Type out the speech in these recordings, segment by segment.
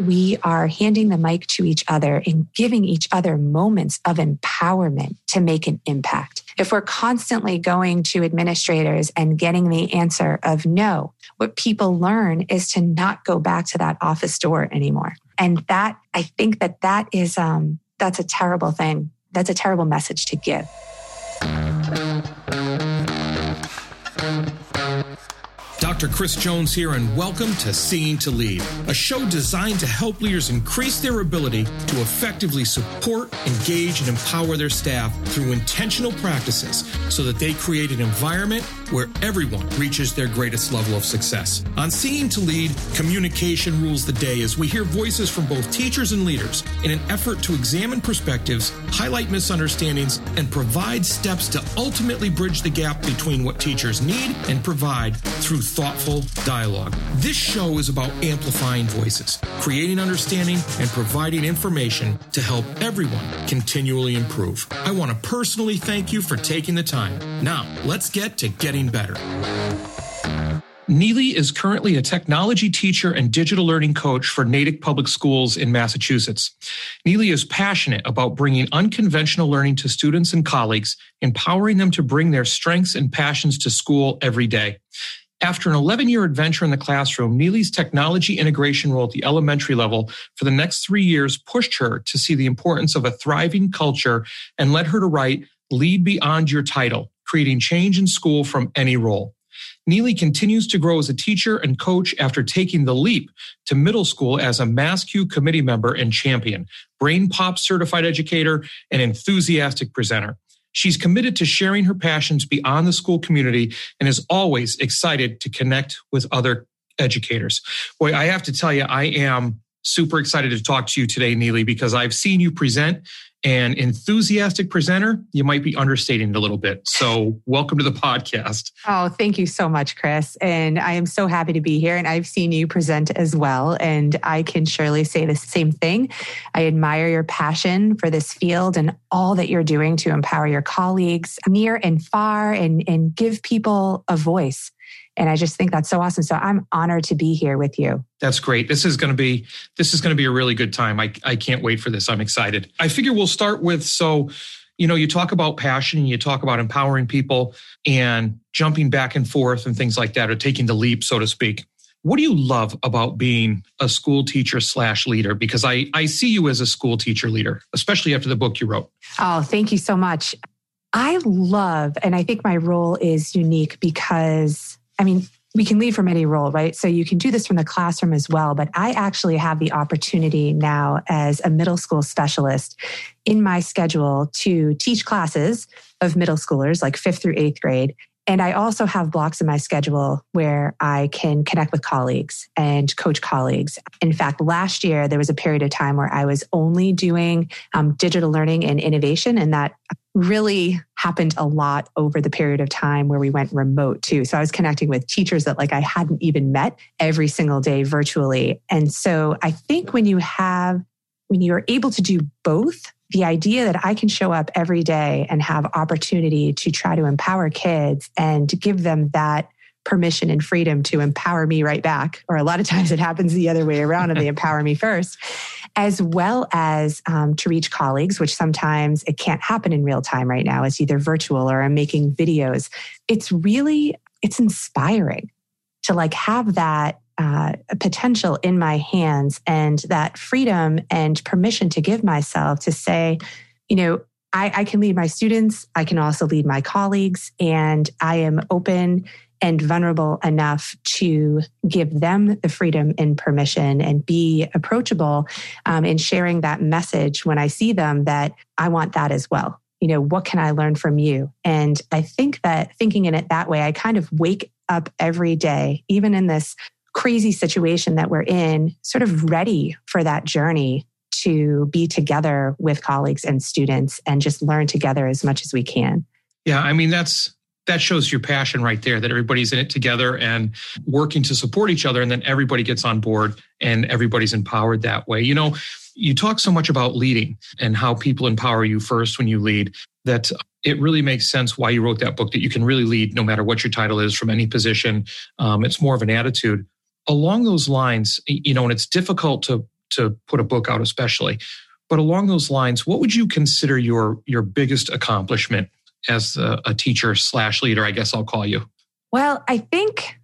we are handing the mic to each other and giving each other moments of empowerment to make an impact. If we're constantly going to administrators and getting the answer of no, what people learn is to not go back to that office door anymore. And that, I think that that is, um, that's a terrible thing. That's a terrible message to give. Dr. Chris Jones here, and welcome to Seeing to Lead, a show designed to help leaders increase their ability to effectively support, engage, and empower their staff through intentional practices so that they create an environment where everyone reaches their greatest level of success. On Seeing to Lead, communication rules the day as we hear voices from both teachers and leaders in an effort to examine perspectives, highlight misunderstandings, and provide steps to ultimately bridge the gap between what teachers need and provide through thoughtful dialogue. This show is about amplifying voices, creating understanding, and providing information to help everyone continually improve. I want to personally thank you for taking the time. Now, let's get to getting better. Nili is currently a technology teacher and digital learning coach for Natick Public Schools in Massachusetts. Nili is passionate about bringing unconventional learning to students and colleagues, empowering them to bring their strengths and passions to school every day. After an 11 year adventure in the classroom, Nili's technology integration role at the elementary level for the next three years pushed her to see the importance of a thriving culture and led her to write Lead Beyond Your Title, creating change in school from any role. Nili continues to grow as a teacher and coach after taking the leap to middle school as a MassCUE committee member and champion, BrainPOP certified educator, and enthusiastic presenter. She's committed to sharing her passions beyond the school community and is always excited to connect with other educators. Boy, I have to tell you, I am super excited to talk to you today, Nili, because I've seen you present an enthusiastic presenter, you might be understating it a little bit. So, welcome to the podcast. Oh, thank you so much, Chris. And I am so happy to be here. And I've seen you present as well. And I can surely say the same thing. I admire your passion for this field and all that you're doing to empower your colleagues near and far and, and give people a voice. And I just think that's so awesome. So I'm honored to be here with you. That's great. This is going to be this is going to be a really good time. I I can't wait for this. I'm excited. I figure we'll start with so you know, you talk about passion, and you talk about empowering people and jumping back and forth and things like that, or taking the leap, so to speak. What do you love about being a school teacher slash leader? Because I, I see you as a school teacher leader, especially after the book you wrote. Oh, thank you so much. I love, and I think my role is unique because I mean, we can lead from any role, right? So you can do this from the classroom as well. But I actually have the opportunity now as a middle school specialist in my schedule to teach classes of middle schoolers, like fifth through eighth grade. And I also have blocks in my schedule where I can connect with colleagues and coach colleagues. In fact, last year, there was a period of time where I was only doing um, digital learning and innovation, and that really happened a lot over the period of time where we went remote too. So I was connecting with teachers that like I hadn't even met every single day virtually. And so I think when you have, when you're able to do both, the idea that I can show up every day and have opportunity to try to empower kids and to give them that permission and freedom to empower me right back. Or a lot of times it happens the other way around and they empower me first, as well as um, to reach colleagues, which sometimes it can't happen in real time right now. It's either virtual or I'm making videos. It's really, it's inspiring to like have that uh, potential in my hands and that freedom and permission to give myself to say, you know, I, I, can lead my students. I can also lead my colleagues, and I am open and vulnerable enough to give them the freedom and permission and be approachable um, in sharing that message when I see them that I want that as well. You know, what can I learn from you? And I think that thinking in it that way, I kind of wake up every day, even in this crazy situation that we're in, sort of ready for that journey to be together with colleagues and students and just learn together as much as we can. Yeah, I mean, that's that shows your passion right there that everybody's in it together and working to support each other and then everybody gets on board and everybody's empowered that way. You know you talk so much about leading and how people empower you first when you lead that it really makes sense why you wrote that book that you can really lead no matter what your title is from any position. Um, it's more of an attitude. Along those lines you know and it's difficult to to put a book out, especially. But along those lines, what would you consider your your biggest accomplishment as a, a teacher slash leader? I guess I'll call you. Well, I think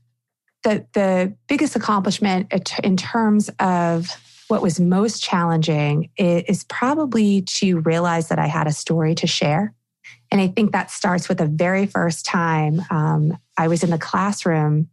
that the biggest accomplishment in terms of what was most challenging is probably to realize that I had a story to share. And I think that starts with the very first time um, I was in the classroom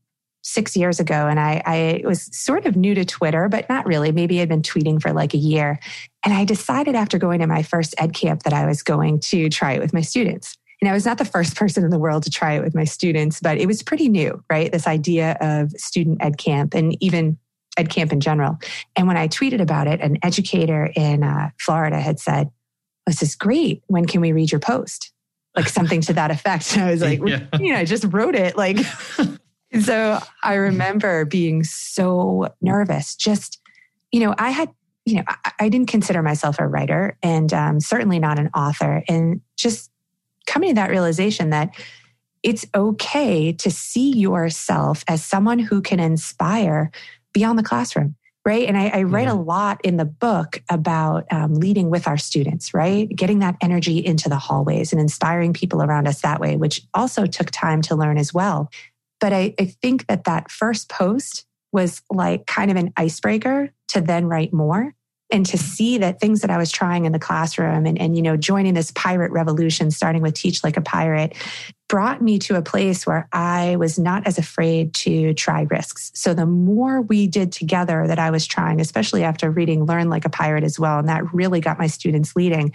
six years ago and I, I, was sort of new to Twitter, but not really. Maybe I'd been tweeting for like a year. And I decided after going to my first ed camp that I was going to try it with my students. And I was not the first person in the world to try it with my students, but it was pretty new, right? This idea of student ed camp and even ed camp in general. And when I tweeted about it, an educator in uh, Florida had said, This is great. When can we read your post? Like something to that effect. And I was like, yeah. you know, I just wrote it. Like, so I remember being so nervous. Just, you know, I had, you know, I, I didn't consider myself a writer and um, certainly not an author. And just coming to that realization that it's okay to see yourself as someone who can inspire beyond the classroom right? And I, I write yeah. a lot in the book about um, leading with our students, right? Getting that energy into the hallways and inspiring people around us that way, which also took time to learn as well. But I, I think that that first post was like kind of an icebreaker to then write more and to mm-hmm. see that things that I was trying in the classroom and, and, you know, joining this pirate revolution, starting with Teach Like a Pirate, brought me to a place where I was not as afraid to try risks. So the more we did together that I was trying, especially after reading Learn Like a Pirate as well, and that really got my students leading,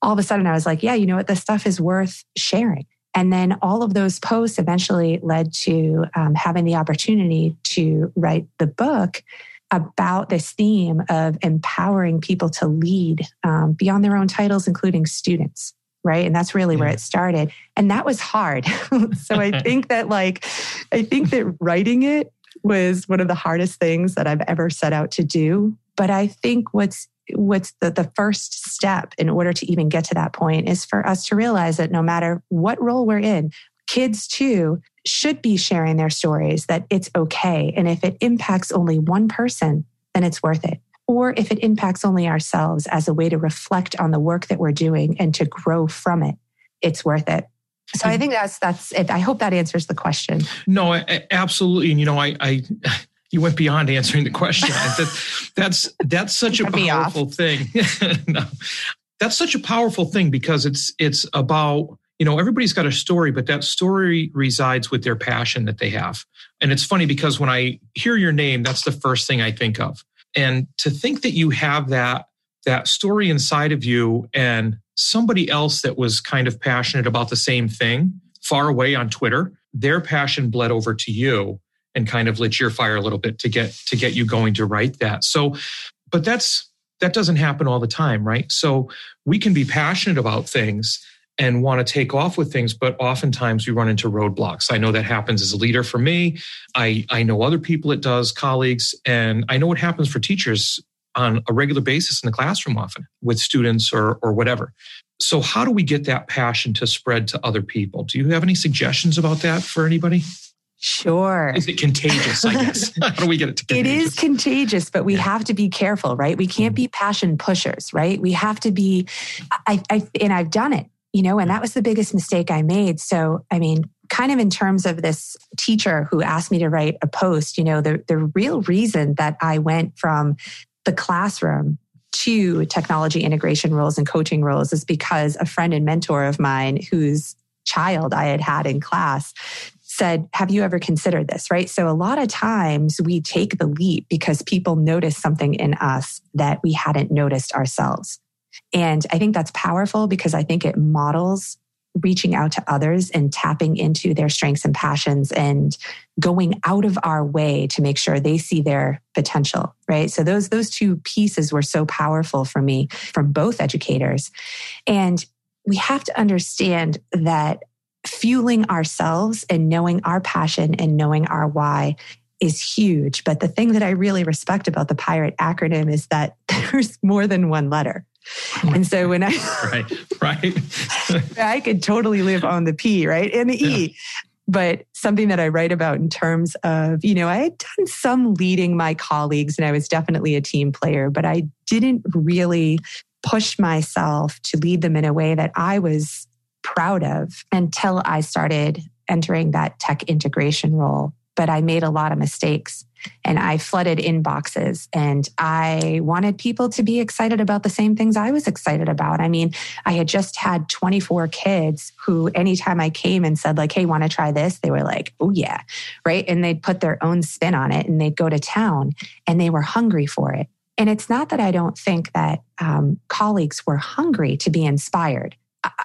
all of a sudden I was like, yeah, you know what? This stuff is worth sharing. And then all of those posts eventually led to um, having the opportunity to write the book about this theme of empowering people to lead um, beyond their own titles, including students. Right. And that's really yeah. where it started. And that was hard. so I think that, like, I think that writing it was one of the hardest things that I've ever set out to do. But I think what's what's the, the first step in order to even get to that point is for us to realize that no matter what role we're in, kids too should be sharing their stories, that it's okay. And if it impacts only one person, then it's worth it. Or if it impacts only ourselves as a way to reflect on the work that we're doing and to grow from it, it's worth it. So I mm. think that's that's it. I hope that answers the question. No, absolutely. And you know, I, I you went beyond answering the question. that, that's that's such a powerful thing. no, that's such a powerful thing because it's it's about you know, everybody's got a story, but that story resides with their passion that they have. And it's funny because when I hear your name, that's the first thing I think of. And to think that you have that that story inside of you and somebody else that was kind of passionate about the same thing far away on Twitter, their passion bled over to you and kind of lit your fire a little bit to get to get you going to write that. So, but that's that doesn't happen all the time, right? So we can be passionate about things and want to take off with things, but oftentimes we run into roadblocks. I know that happens as a leader for me. I, I know other people it does, colleagues, and I know what happens for teachers on a regular basis in the classroom often with students or, or whatever. So, how do we get that passion to spread to other people? Do you have any suggestions about that for anybody? Sure. Is it contagious? I guess. How do we get it to contagious? It is contagious, but we yeah. have to be careful, right? We can't mm-hmm. be passion pushers, right? We have to be, I, I, and I've done it you know, and that was the biggest mistake I made. So, I mean, kind of in terms of this teacher who asked me to write a post, you know, the, the real reason that I went from the classroom to technology integration roles and coaching roles is because a friend and mentor of mine whose child I had had in class said, Have you ever considered this? Right. So, a lot of times we take the leap because people notice something in us that we hadn't noticed ourselves. And I think that's powerful because I think it models reaching out to others and tapping into their strengths and passions and going out of our way to make sure they see their potential right so those those two pieces were so powerful for me from both educators and we have to understand that fueling ourselves and knowing our passion and knowing our why is huge. But the thing that i really respect about the pirate acronym is that there's more than one letter. Oh and so when I right, right, I could totally live on the P, right, and the E. but something that I write about in terms of, you know, I had done some leading my colleagues and I was definitely a team player, but I didn't really push myself to lead them in a way that I was proud of until I started entering that tech integration role. But I made a lot of mistakes and I flooded inboxes and I wanted people to be excited about the same things I was excited about. I mean, I had just had 24 kids who anytime I came and said like, Hey, want to try this? They were like, Oh yeah. Right. And they'd put their own spin on it and they'd go to town and they were hungry for it. And it's not that I don't think that um, colleagues were hungry to be inspired.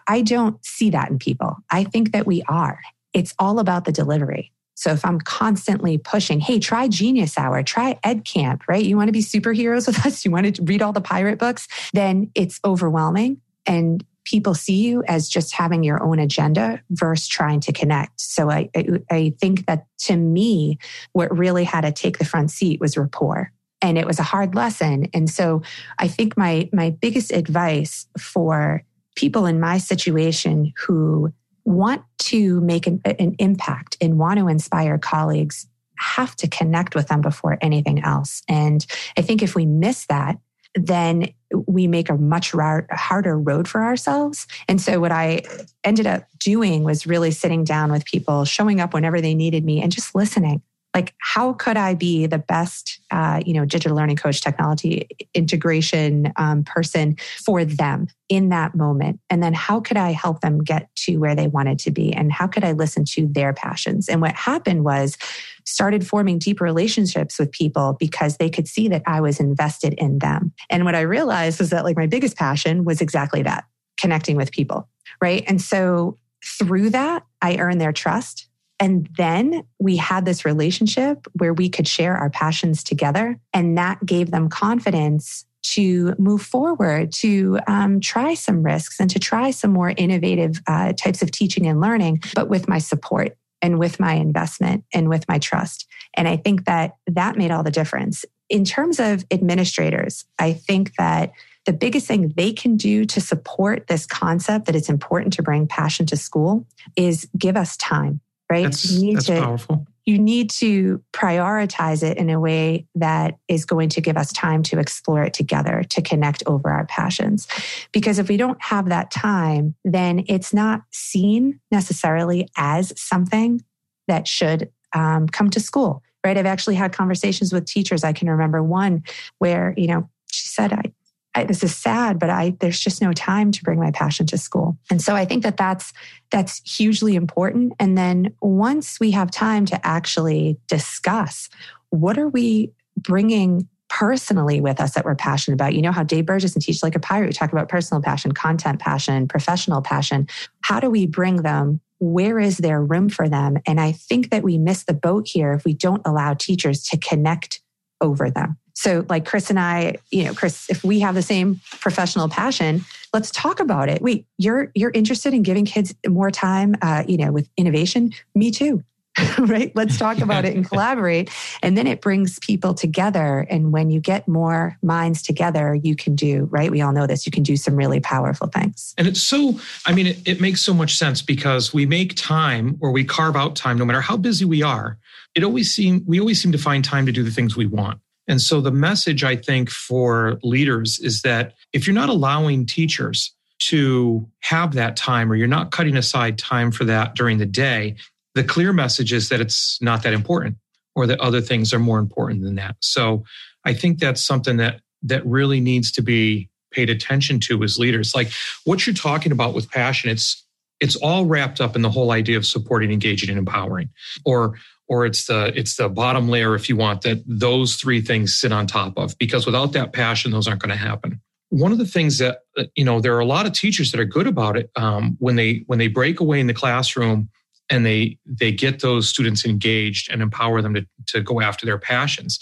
I don't see that in people. I think that we are. It's all about the delivery. So if I'm constantly pushing, hey, try Genius Hour, try Ed Camp, right? You want to be superheroes with us? You want to read all the pirate books? Then it's overwhelming. And people see you as just having your own agenda versus trying to connect. So I, I, I think that to me, what really had to take the front seat was rapport. And it was a hard lesson. And so I think my, my biggest advice for people in my situation who want to make an, an impact and want to inspire colleagues have to connect with them before anything else. And I think if we miss that, then we make a much harder road for ourselves. And so, what I ended up doing was really sitting down with people, showing up whenever they needed me, and just listening like how could i be the best uh, you know digital learning coach technology integration um, person for them in that moment? And then how could i help them get to where they wanted to be? And how could i listen to their passions? And what happened was started forming deep relationships with people because they could see that i was invested in them. And what i realized was that like my biggest passion was exactly that connecting with people right? And so through that i earned their trust and then we had this relationship where we could share our passions together. And that gave them confidence to move forward, to um, try some risks and to try some more innovative uh, types of teaching and learning, but with my support and with my investment and with my trust. And I think that that made all the difference. In terms of administrators, I think that the biggest thing they can do to support this concept that it's important to bring passion to school is give us time right? That's, you need that's to, powerful. You need to prioritize it in a way that is going to give us time to explore it together, to connect over our passions. Because if we don't have that time, then it's not seen necessarily as something that should um, come to school, right? I've actually had conversations with teachers. I can remember one where, you know, she said, I, I, this is sad, but I there's just no time to bring my passion to school. And so I think that that's that's hugely important. And then once we have time to actually discuss what are we bringing personally with us that we're passionate about. You know how Dave Burgess and Teach Like a Pirate, talk about personal passion, content passion, professional passion. How do we bring them? Where is there room for them? And I think that we miss the boat here if we don't allow teachers to connect over them. So, like Chris and I, you know, Chris, if we have the same professional passion, let's talk about it. Wait, you're you're interested in giving kids more time, uh, you know, with innovation. Me too. right? Let's talk about it and collaborate. And then it brings people together. And when you get more minds together, you can do, right? We all know this, you can do some really powerful things. And it's so, I mean, it, it makes so much sense because we make time or we carve out time, no matter how busy we are. It always seem we always seem to find time to do the things we want. And so the message I think for leaders is that if you're not allowing teachers to have that time or you're not cutting aside time for that during the day, the clear message is that it's not that important or that other things are more important than that. So I think that's something that that really needs to be paid attention to as leaders. Like what you're talking about with passion, it's it's all wrapped up in the whole idea of supporting, engaging, and empowering, or or it's the it's the bottom layer if you want that those three things sit on top of because without that passion those aren't going to happen one of the things that you know there are a lot of teachers that are good about it um, when they when they break away in the classroom and they they get those students engaged and empower them to, to go after their passions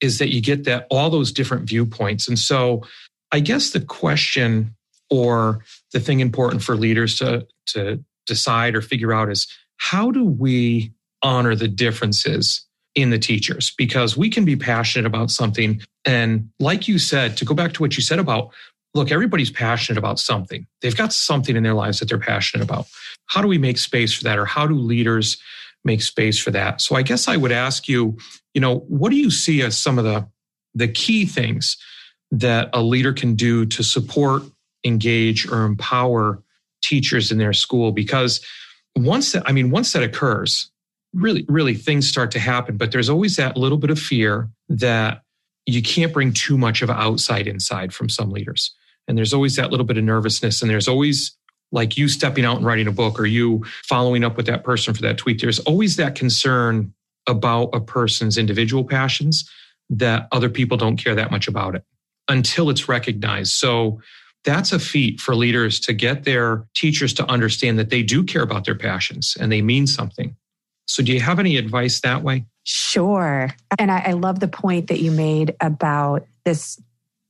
is that you get that all those different viewpoints and so i guess the question or the thing important for leaders to to decide or figure out is how do we honor the differences in the teachers because we can be passionate about something. And like you said, to go back to what you said about, look, everybody's passionate about something. They've got something in their lives that they're passionate about. How do we make space for that or how do leaders make space for that? So i guess i would ask you you know what do you see as some of the the key things that a leader can do to support engage or empower teachers in their school? Because once that i mean once that occurs really really things start to happen. But there's always that little bit of fear that you can't bring too much of outside inside from some leaders. And there's always that little bit of nervousness and there's always like you stepping out and writing a book or you following up with that person for that tweet, there's always that concern about a person's individual passions that other people don't care that much about it until it's recognized. So that's a feat for leaders to get their teachers to understand that they do care about their passions and they mean something. So, do you have any advice that way? Sure. And I, I love the point that you made about this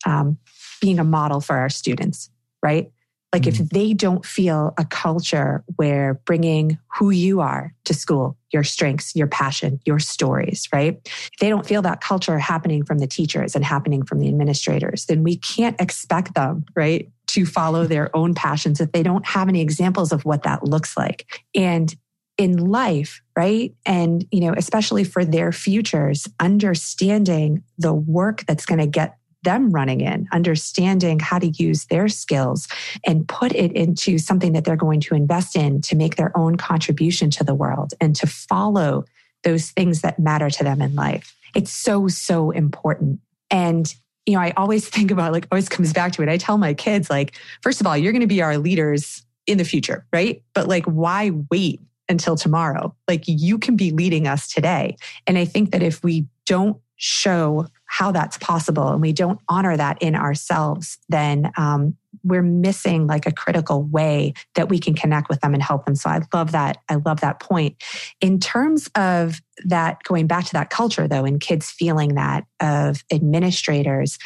um, being a model for our students, right? Like mm-hmm. if they don't feel a culture where bringing who you are to school, your strengths, your passion, your stories, right? If they don't feel that culture happening from the teachers and happening from the administrators, then we can't expect them, right? To follow their own passions if they don't have any examples of what that looks like. And in life, right? And, you know, especially for their futures, understanding the work that's going to get them running in, understanding how to use their skills and put it into something that they're going to invest in to make their own contribution to the world and to follow those things that matter to them in life. It's so, so important. And you know, I always think about like always comes back to it. I tell my kids, like, first of all, you're going to be our leaders in the future, right? But like, why wait until tomorrow? Like, you can be leading us today. And I think that if we don't show how that's possible and we don't honor that in ourselves, then um, we're missing like a critical way that we can connect with them and help them. So I love that. I love that point. In terms of that, going back to that culture though, and kids feeling that of administrators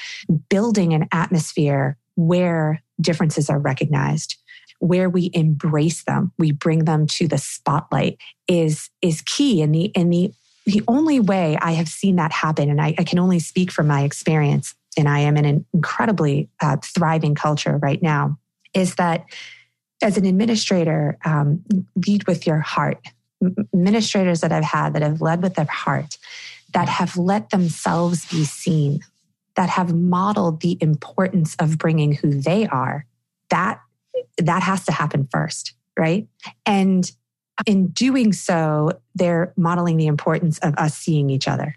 building an atmosphere where differences are recognized where we embrace them we bring them to the spotlight is is key in the in the the only way I have seen that happen, and I, I can only speak from my experience, and I am in an incredibly uh, thriving culture right now, is that as an administrator, um, lead with your heart. Administrators that I've had that have led with their heart, that have let themselves be seen, that have modeled the importance of bringing who they are, that that has to happen first, right? And in doing so, they're modeling the importance of us seeing each other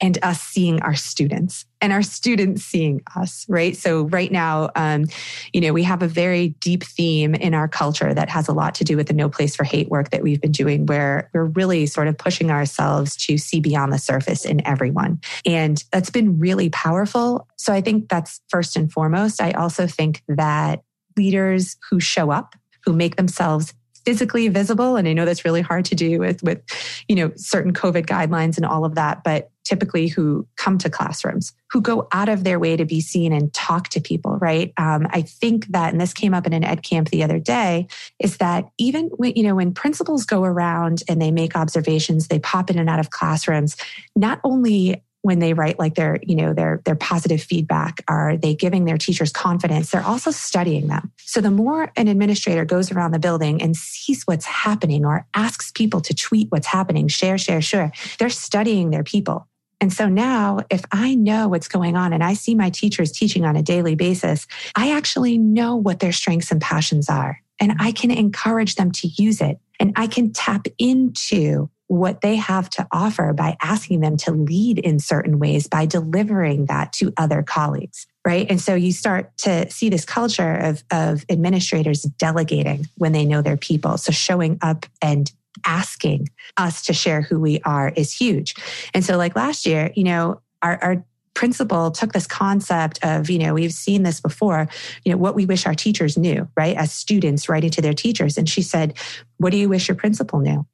and us seeing our students and our students seeing us, right? So right now, um, you know, we have a very deep theme in our culture that has a lot to do with the no place for hate work that we've been doing, where we're really sort of pushing ourselves to see beyond the surface in everyone. And that's been really powerful. So I think that's first and foremost. I also think that leaders who show up, who make themselves physically visible and i know that's really hard to do with with you know certain covid guidelines and all of that but typically who come to classrooms who go out of their way to be seen and talk to people right? Um, i think that and this came up in an ed camp the other day is that even when you know when principals go around and they make observations they pop in and out of classrooms not only when they write like their you know their their positive feedback are they giving their teachers confidence? They're also studying them. So the more an administrator goes around the building and sees what's happening or asks people to tweet what's happening share share share they're studying their people. And so now if i know what's going on and i see my teachers teaching on a daily basis i actually know what their strengths and passions are and i can encourage them to use it and i can tap into what they have to offer by asking them to lead in certain ways by delivering that to other colleagues right and so you start to see this culture of, of administrators delegating when they know their people so showing up and asking us to share who we are is huge and so like last year you know our, our principal took this concept of, you know, we've seen this before, you know, what we wish our teachers knew, right? As students writing to their teachers. And she said, What do you wish your principal knew?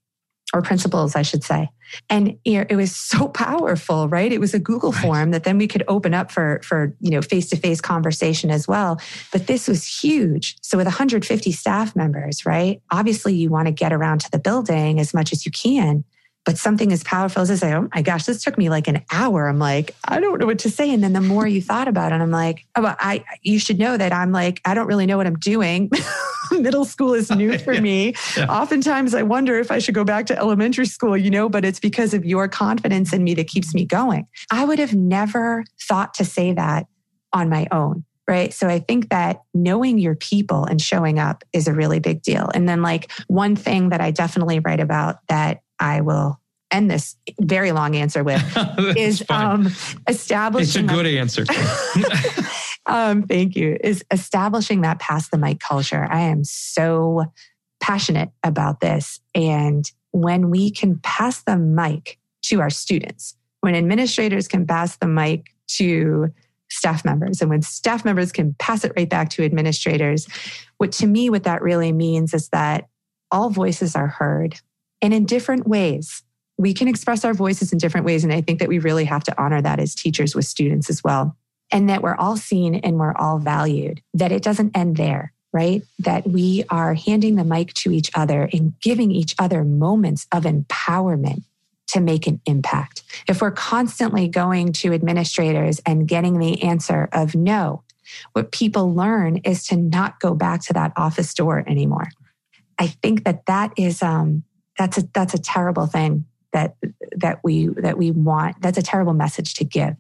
Or principles, I should say. And you know, it was so powerful, right? It was a Google right. form that then we could open up for, for, you know, face-to-face conversation as well. But this was huge. So with 150 staff members, right? Obviously you want to get around to the building as much as you can. But something as powerful as I say, oh my gosh, this took me like an hour. I'm like, I don't know what to say. And then the more you thought about it, I'm like, oh, I, you should know that I'm like, I don't really know what I'm doing. middle school is new for Yeah. me. Yeah. Oftentimes I wonder if I should go back to elementary school, you know, but it's because of your confidence in me that keeps me going. I would have never thought to say that on my own. Right. So I think that knowing your people and showing up is a really big deal. And then, like, one thing that I definitely write about that I will end this very long answer with is um, it's a establishing good answer. um, thank you. Is establishing that pass the mic culture. I am so passionate about this. And when we can pass the mic to our students, when administrators can pass the mic to staff members, and when staff members can pass it right back to administrators, what to me, what that really means is that all voices are heard and in different ways. We can express our voices in different ways. And I think that we really have to honor that as teachers with students as well and that we're all seen and we're all valued, that it doesn't end there, right? That we are handing the mic to each other and giving each other moments of empowerment to make an impact. If we're constantly going to administrators and getting the answer of no, what people learn is to not go back to that office door anymore. I think that that is um, that's a that's a terrible thing that that we that we want. That's a terrible message to give.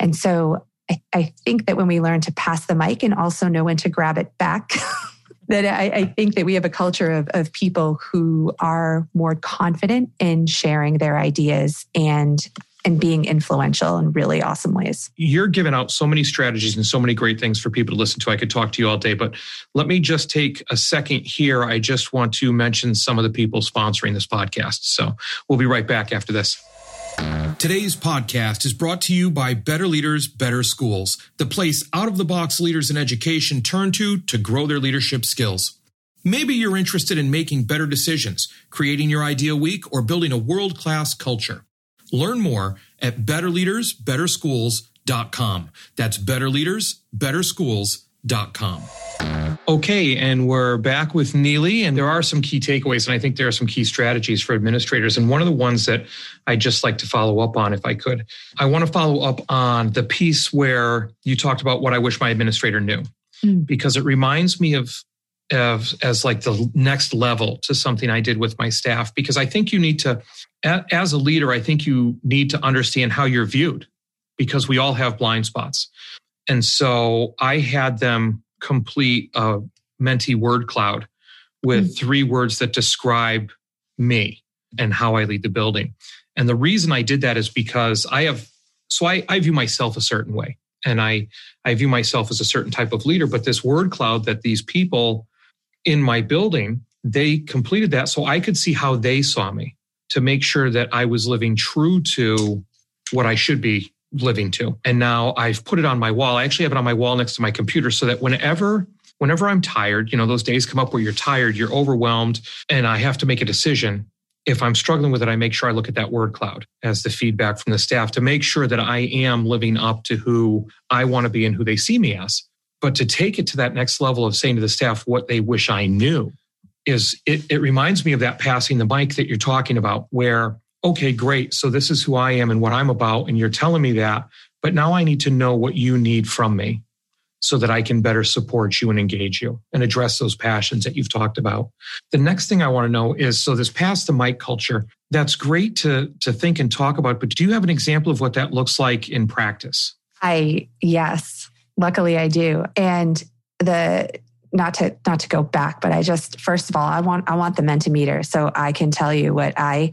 And so I, I think that when we learn to pass the mic and also know when to grab it back, that I, I think that we have a culture of, of people who are more confident in sharing their ideas and and being influential in really awesome ways. You're giving out so many strategies and so many great things for people to listen to. I could talk to you all day, but let me just take a second here. I just want to mention some of the people sponsoring this podcast. So we'll be right back after this. Today's podcast is brought to you by Better Leaders, Better Schools, the place out of the box leaders in education turn to to grow their leadership skills. Maybe you're interested in making better decisions, creating your ideal week, or building a world class culture. Learn more at betterleadersbetterschools.com. That's betterleadersbetterschools.com. Okay, and we're back with Nili, and there are some key takeaways, and I think there are some key strategies for administrators. And one of the ones that I'd just like to follow up on, if I could, I want to follow up on the piece where you talked about what I wish my administrator knew, Mm. because it reminds me of of as like the next level to something I did with my staff. Because I think you need to, as a leader, I think you need to understand how you're viewed, because we all have blind spots. And so I had them complete a Menti word cloud with hmm. three words that describe me and how I lead the building. And the reason I did that is because I have, so I, I view myself a certain way and I, I view myself as a certain type of leader. But this word cloud that these people in my building, they completed that so I could see how they saw me to make sure that I was living true to what I should be living to. And now I've put it on my wall. I actually have it on my wall next to my computer so that whenever whenever I'm tired, you know, those days come up where you're tired, you're overwhelmed, and I have to make a decision. If I'm struggling with it, I make sure I look at that word cloud as the feedback from the staff to make sure that I am living up to who I want to be and who they see me as. But to take it to that next level of saying to the staff what they wish I knew is it, it reminds me of that passing the mic that you're talking about, where, okay, great. So this is who I am and what I'm about. And you're telling me that. But now I need to know what you need from me so that I can better support you and engage you and address those passions that you've talked about. The next thing I want to know is so this pass the mic culture, that's great to, to think and talk about, but do you have an example of what that looks like in practice? I yes, luckily I do. And the not to not to go back, but I just first of all, I want I want the Mentimeter so I can tell you what I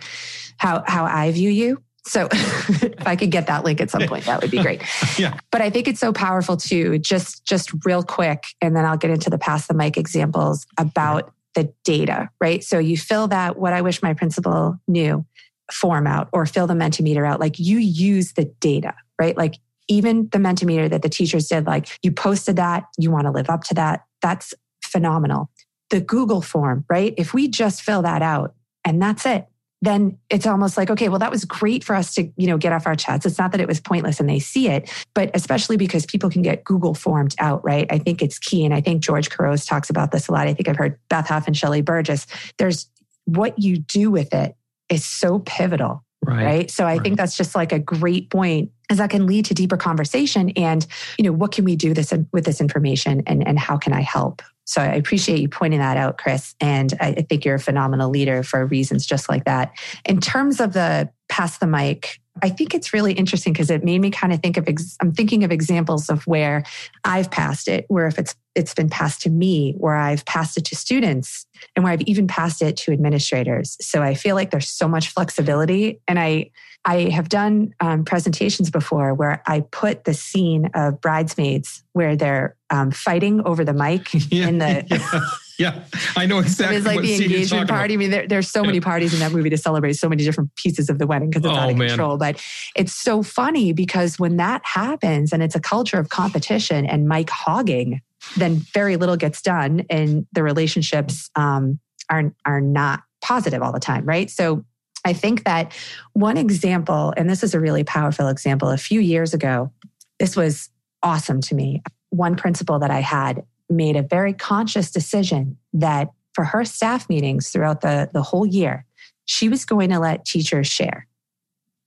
how how I view you. So if I could get that link at some point, that would be great. Yeah. But I think it's so powerful too. Just just real quick, and then I'll get into the pass the mic examples about the data, right? So you fill that what I wish my principal knew form out or fill the Mentimeter out. Like you use the data, right? Like even the Mentimeter that the teachers did, like you posted that, you want to live up to that. That's phenomenal. The Google form, right? If we just fill that out and that's it, then it's almost like, okay, well, that was great for us to, you know, get off our chests. It's not that it was pointless and they see it, but especially because people can get Google formed out, right? I think it's key. And I think George Couros talks about this a lot. I think I've heard Beth Houf and Shelley Burgess. There's what you do with it is so pivotal right, so i right. think that's just like a great point because that can lead to deeper conversation and you know what can we do this with this information and and how can i help So I appreciate you pointing that out, Chris. And I think you're a phenomenal leader for reasons just like that. In terms of the pass the mic, I think it's really interesting because it made me kind of think of, ex- I'm thinking of examples of where I've passed it, where if it's, it's been passed to me, where I've passed it to students and where I've even passed it to administrators. So I feel like there's so much flexibility. And I, I have done um, presentations before where I put the scene of bridesmaids where they're um, fighting over the mic yeah, in the. Yeah, yeah. I know exactly. It's like the engagement party. About. I mean, there, there's so yeah. many parties in that movie to celebrate so many different pieces of the wedding because it's oh, out of man. control. But it's so funny because when that happens and it's a culture of competition and mic hogging, then very little gets done and the relationships um, are are not positive all the time, right? So I think that one example, and this is a really powerful example, a few years ago, this was awesome to me. One principal that I had made a very conscious decision that for her staff meetings throughout the, the whole year, she was going to let teachers share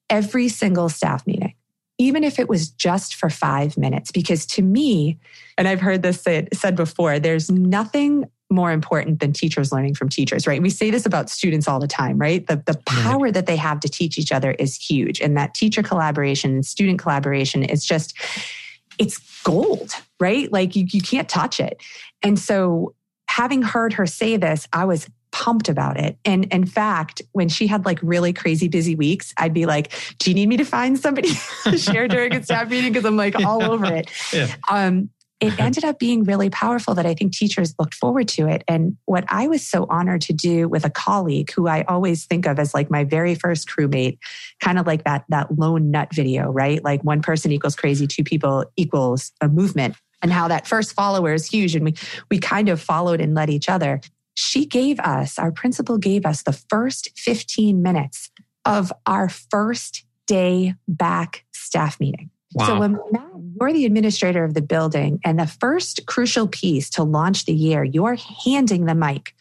every single staff meeting, even if it was just for five minutes. Because to me, and I've heard this said, said before, there's nothing more important than teachers learning from teachers, right? We say this about students all the time, right? The, the power right. that they have to teach each other is huge. And that teacher collaboration and student collaboration is just, it's gold, right? Like you, you can't touch it. And so having heard her say this, I was pumped about it. And in fact, when she had like really crazy busy weeks, I'd be like, do you need me to find somebody to share during a staff meeting? Because I'm like all over it. Yeah. Um, it ended up being really powerful that I think teachers looked forward to it. And what I was so honored to do with a colleague who I always think of as like my very first crewmate, kind of like that, that lone nut video, right? Like one person equals crazy, two people equals a movement and how that first follower is huge. And we, we kind of followed and led each other. She gave us, our principal gave us the first 15 minutes of our first day back staff meeting. Wow. So when you're the administrator of the building and the first crucial piece to launch the year, you're handing the mic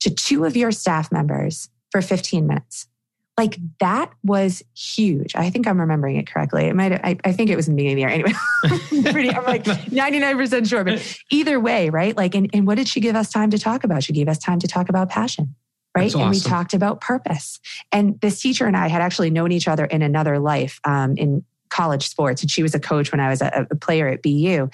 to two of your staff members for 15 minutes. Like that was huge. I think I'm remembering it correctly. It might, I, I think it was in the beginning of the year. Anyway, pretty, I'm like 99% sure, but either way, right? Like, and, and what did she give us time to talk about? She gave us time to talk about passion right? Awesome. And we talked about purpose. And this teacher and I had actually known each other in another life um, in college sports and she was a coach when I was a, a, player at BU.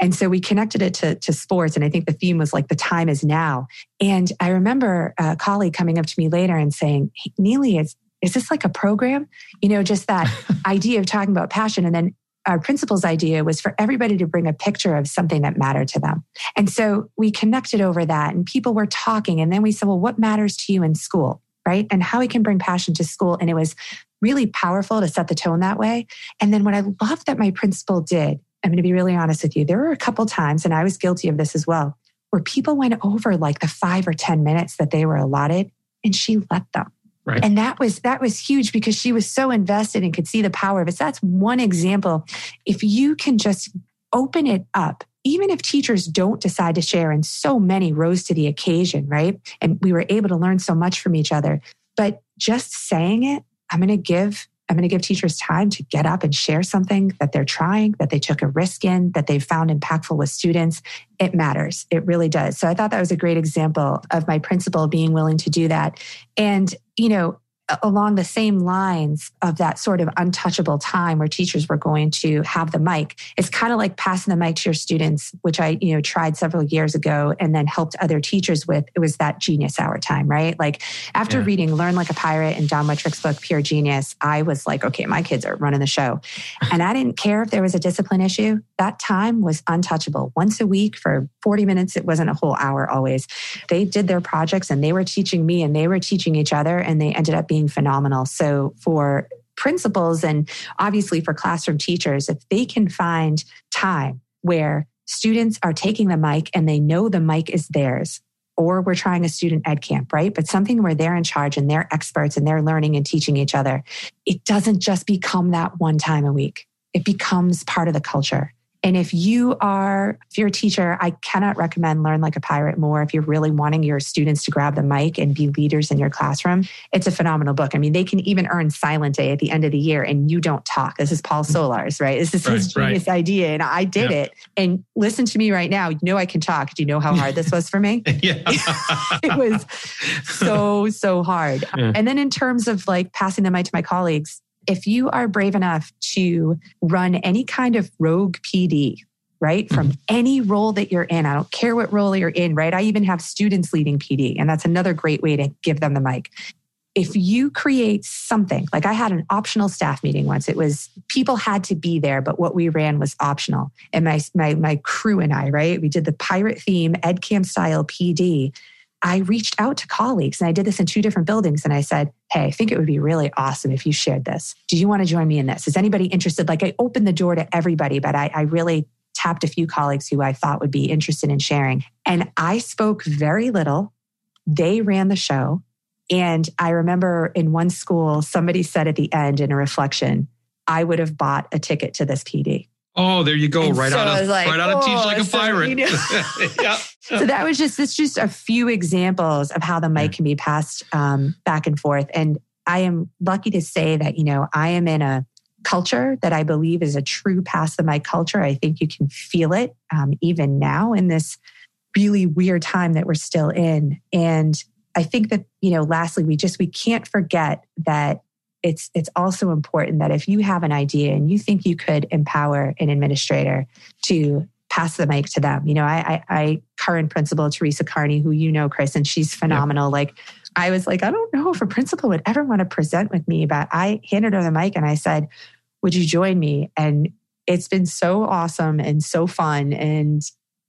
And so we connected it to, to sports. And I think the theme was like, the time is now. And I remember a colleague coming up to me later and saying, hey, Nili, is, is this like a program? You know, just that idea of talking about passion. And then our principal's idea was for everybody to bring a picture of something that mattered to them. And so we connected over that and people were talking. And then we said, well, what matters to you in school? Right. And how we can bring passion to school. And it was really powerful to set the tone that way. And then what I love that my principal did, I'm going to be really honest with you, there were a couple times, and I was guilty of this as well, where people went over like the five or 10 minutes that they were allotted and she let them. Right. And that was that was huge because she was so invested and could see the power of it. So that's one example. If you can just open it up, even if teachers don't decide to share, and so many rose to the occasion, right? And we were able to learn so much from each other. But just saying it I'm going to give I'm going to give teachers time to get up and share something that they're trying, that they took a risk in, that they found impactful with students. It matters. It really does. So I thought that was a great example of my principal being willing to do that. And, you know, along the same lines of that sort of untouchable time where teachers were going to have the mic. It's kind of like passing the mic to your students which i you know tried several years ago and then helped other teachers with it was that genius hour time right? Like after yeah. reading learn like a pirate and don wettrick's book pure genius i was like okay my kids are running the show. And i didn't care if there was a discipline issue. That time was untouchable. Once a week for 40 minutes it wasn't a whole hour always. They did their projects and they were teaching me and they were teaching each other and they ended up being being phenomenal. So for principals and obviously for classroom teachers, if they can find time where students are taking the mic and they know the mic is theirs, or we're trying a student ed camp, right? But something where they're in charge and they're experts and they're learning and teaching each other. It doesn't just become that one time a week. It becomes part of the culture. And if you are, if you're a teacher, I cannot recommend Learn Like a Pirate more. If you're really wanting your students to grab the mic and be leaders in your classroom, it's a phenomenal book. I mean, they can even earn Silent Day at the end of the year and you don't talk. This is Paul. Solarz, right? This is right, his genius right. idea. And I did yeah. it. And listen to me right now. You know, I can talk. Do you know how hard this was for me? yeah. it was so, so hard. Yeah. And then in terms of like passing the mic to my colleagues, if you are brave enough to run any kind of rogue PD, right? From mm-hmm. any role that you're in, I don't care what role you're in, right? I even have students leading PD, and that's another great way to give them the mic. If you create something, like I had an optional staff meeting once, it was people had to be there, but what we ran was optional. And my, my, my crew and I, right? We did the pirate theme, Ed Camp style PD. I reached out to colleagues and I did this in two different buildings and I said, Hey, I think it would be really awesome if you shared this. Do you want to join me in this? Is anybody interested? Like I opened the door to everybody, but I, I really tapped a few colleagues who I thought would be interested in sharing. And I spoke very little. They ran the show. And I remember in one school, somebody said at the end in a reflection, I would have bought a ticket to this PD. Oh, there you go. And right so on a, like, right on a teach like a so, pirate. You know, yeah. So that was just, it's just a few examples of how the mic can be passed um, back and forth. And I am lucky to say that, you know, I am in a culture that I believe is a true pass the mic culture. I think you can feel it um, even now in this really weird time that we're still in. And I think that, you know, lastly, we just, we can't forget that it's it's also important that if you have an idea and you think you could empower an administrator to pass the mic to them. You know, I, I, I current principal Teresa Carney, who you know, Chris, and she's phenomenal. Like I was like, I don't know if a principal would ever want to present with me, but I handed her the mic and I said, Would you join me? And it's been so awesome and so fun. And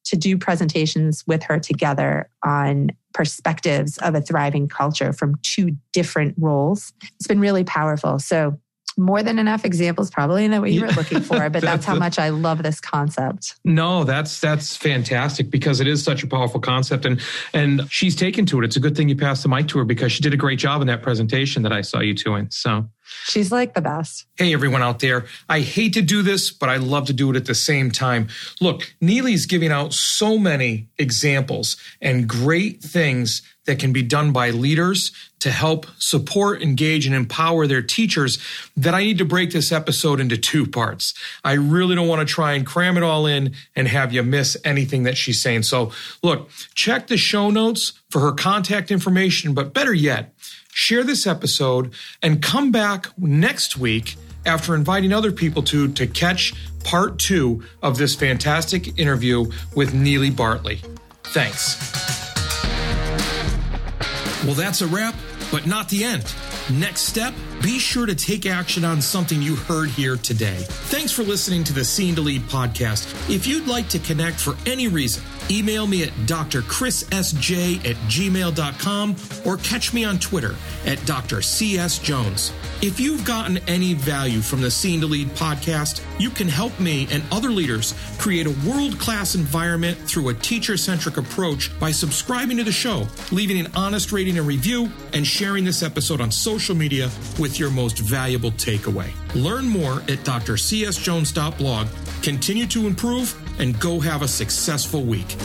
to do presentations with her together on perspectives of a thriving culture from two different roles. It's been really powerful. So, more than enough examples probably the way you were looking for but that's how much i love this concept no that's that's fantastic because it is such a powerful concept and and she's taken to it it's a good thing you passed the mic to her because she did a great job in that presentation that i saw you doing so She's like the best. Hey, everyone out there. I hate to do this, but I love to do it at the same time. Look, Nili's giving out so many examples and great things that can be done by leaders to help support, engage, and empower their teachers that I need to break this episode into two parts. I really don't want to try and cram it all in and have you miss anything that she's saying. So, look, check the show notes for her contact information, but better yet, share this episode, and come back next week after inviting other people to to catch part two of this fantastic interview with Nili Bartley. Thanks. Well, that's a wrap, but not the end. Next step, be sure to take action on something you heard here today. Thanks for listening to the Scene to Lead podcast. If you'd like to connect for any reason, email me at drchrissj at gmail.com or catch me on Twitter at drcsjones. If you've gotten any value from the Scene to Lead podcast, you can help me and other leaders create a world class environment through a teacher centric approach by subscribing to the show, leaving an honest rating and review, and sharing this episode on social media with your most valuable takeaway. Learn more at drcsjones.blog. Continue to improve and go have a successful week.